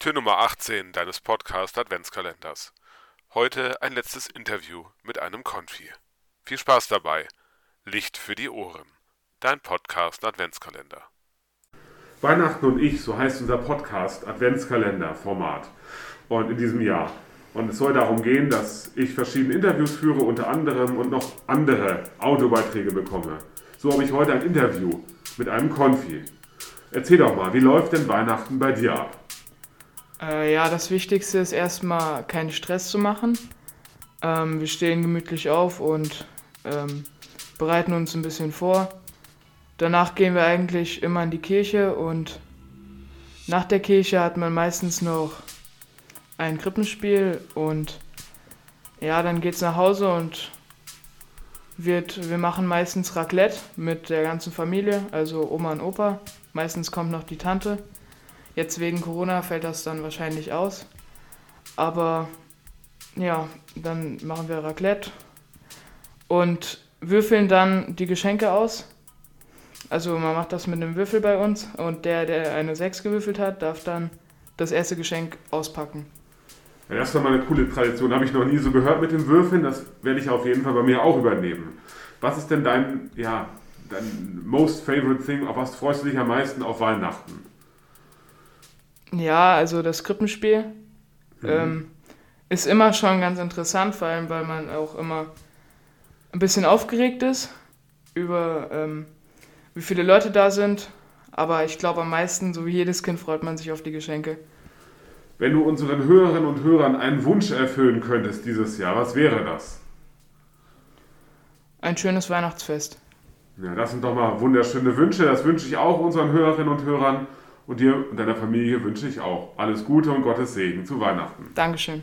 Tür Nummer 18 deines Podcast Adventskalenders. Heute ein letztes Interview mit einem Konfi. Viel Spaß dabei. Licht für die Ohren. Dein Podcast Adventskalender. Weihnachten und ich, so heißt unser Podcast Adventskalender-Format. Und in diesem Jahr. Und es soll darum gehen, dass ich verschiedene Interviews führe, unter anderem und noch andere Audiobeiträge bekomme. So habe ich heute ein Interview mit einem Konfi. Erzähl doch mal, wie läuft denn Weihnachten bei dir ab? Äh, ja, das Wichtigste ist erstmal keinen Stress zu machen. Ähm, wir stehen gemütlich auf und ähm, bereiten uns ein bisschen vor. Danach gehen wir eigentlich immer in die Kirche und nach der Kirche hat man meistens noch ein Krippenspiel und ja, dann geht's nach Hause und wird, wir machen meistens Raclette mit der ganzen Familie, also Oma und Opa. Meistens kommt noch die Tante. Jetzt wegen Corona fällt das dann wahrscheinlich aus. Aber ja, dann machen wir Raclette und würfeln dann die Geschenke aus. Also man macht das mit einem Würfel bei uns und der, der eine 6 gewürfelt hat, darf dann das erste Geschenk auspacken. Ja, das ist doch mal eine coole Tradition. Habe ich noch nie so gehört mit dem Würfeln. Das werde ich auf jeden Fall bei mir auch übernehmen. Was ist denn dein, ja, dein most favorite thing? Auf was freust du dich am meisten auf Weihnachten? Ja, also das Krippenspiel mhm. ähm, ist immer schon ganz interessant, vor allem weil man auch immer ein bisschen aufgeregt ist über ähm, wie viele Leute da sind. Aber ich glaube am meisten, so wie jedes Kind, freut man sich auf die Geschenke. Wenn du unseren Hörerinnen und Hörern einen Wunsch erfüllen könntest dieses Jahr, was wäre das? Ein schönes Weihnachtsfest. Ja, das sind doch mal wunderschöne Wünsche. Das wünsche ich auch unseren Hörerinnen und Hörern. Und dir und deiner Familie wünsche ich auch alles Gute und Gottes Segen zu Weihnachten. Dankeschön.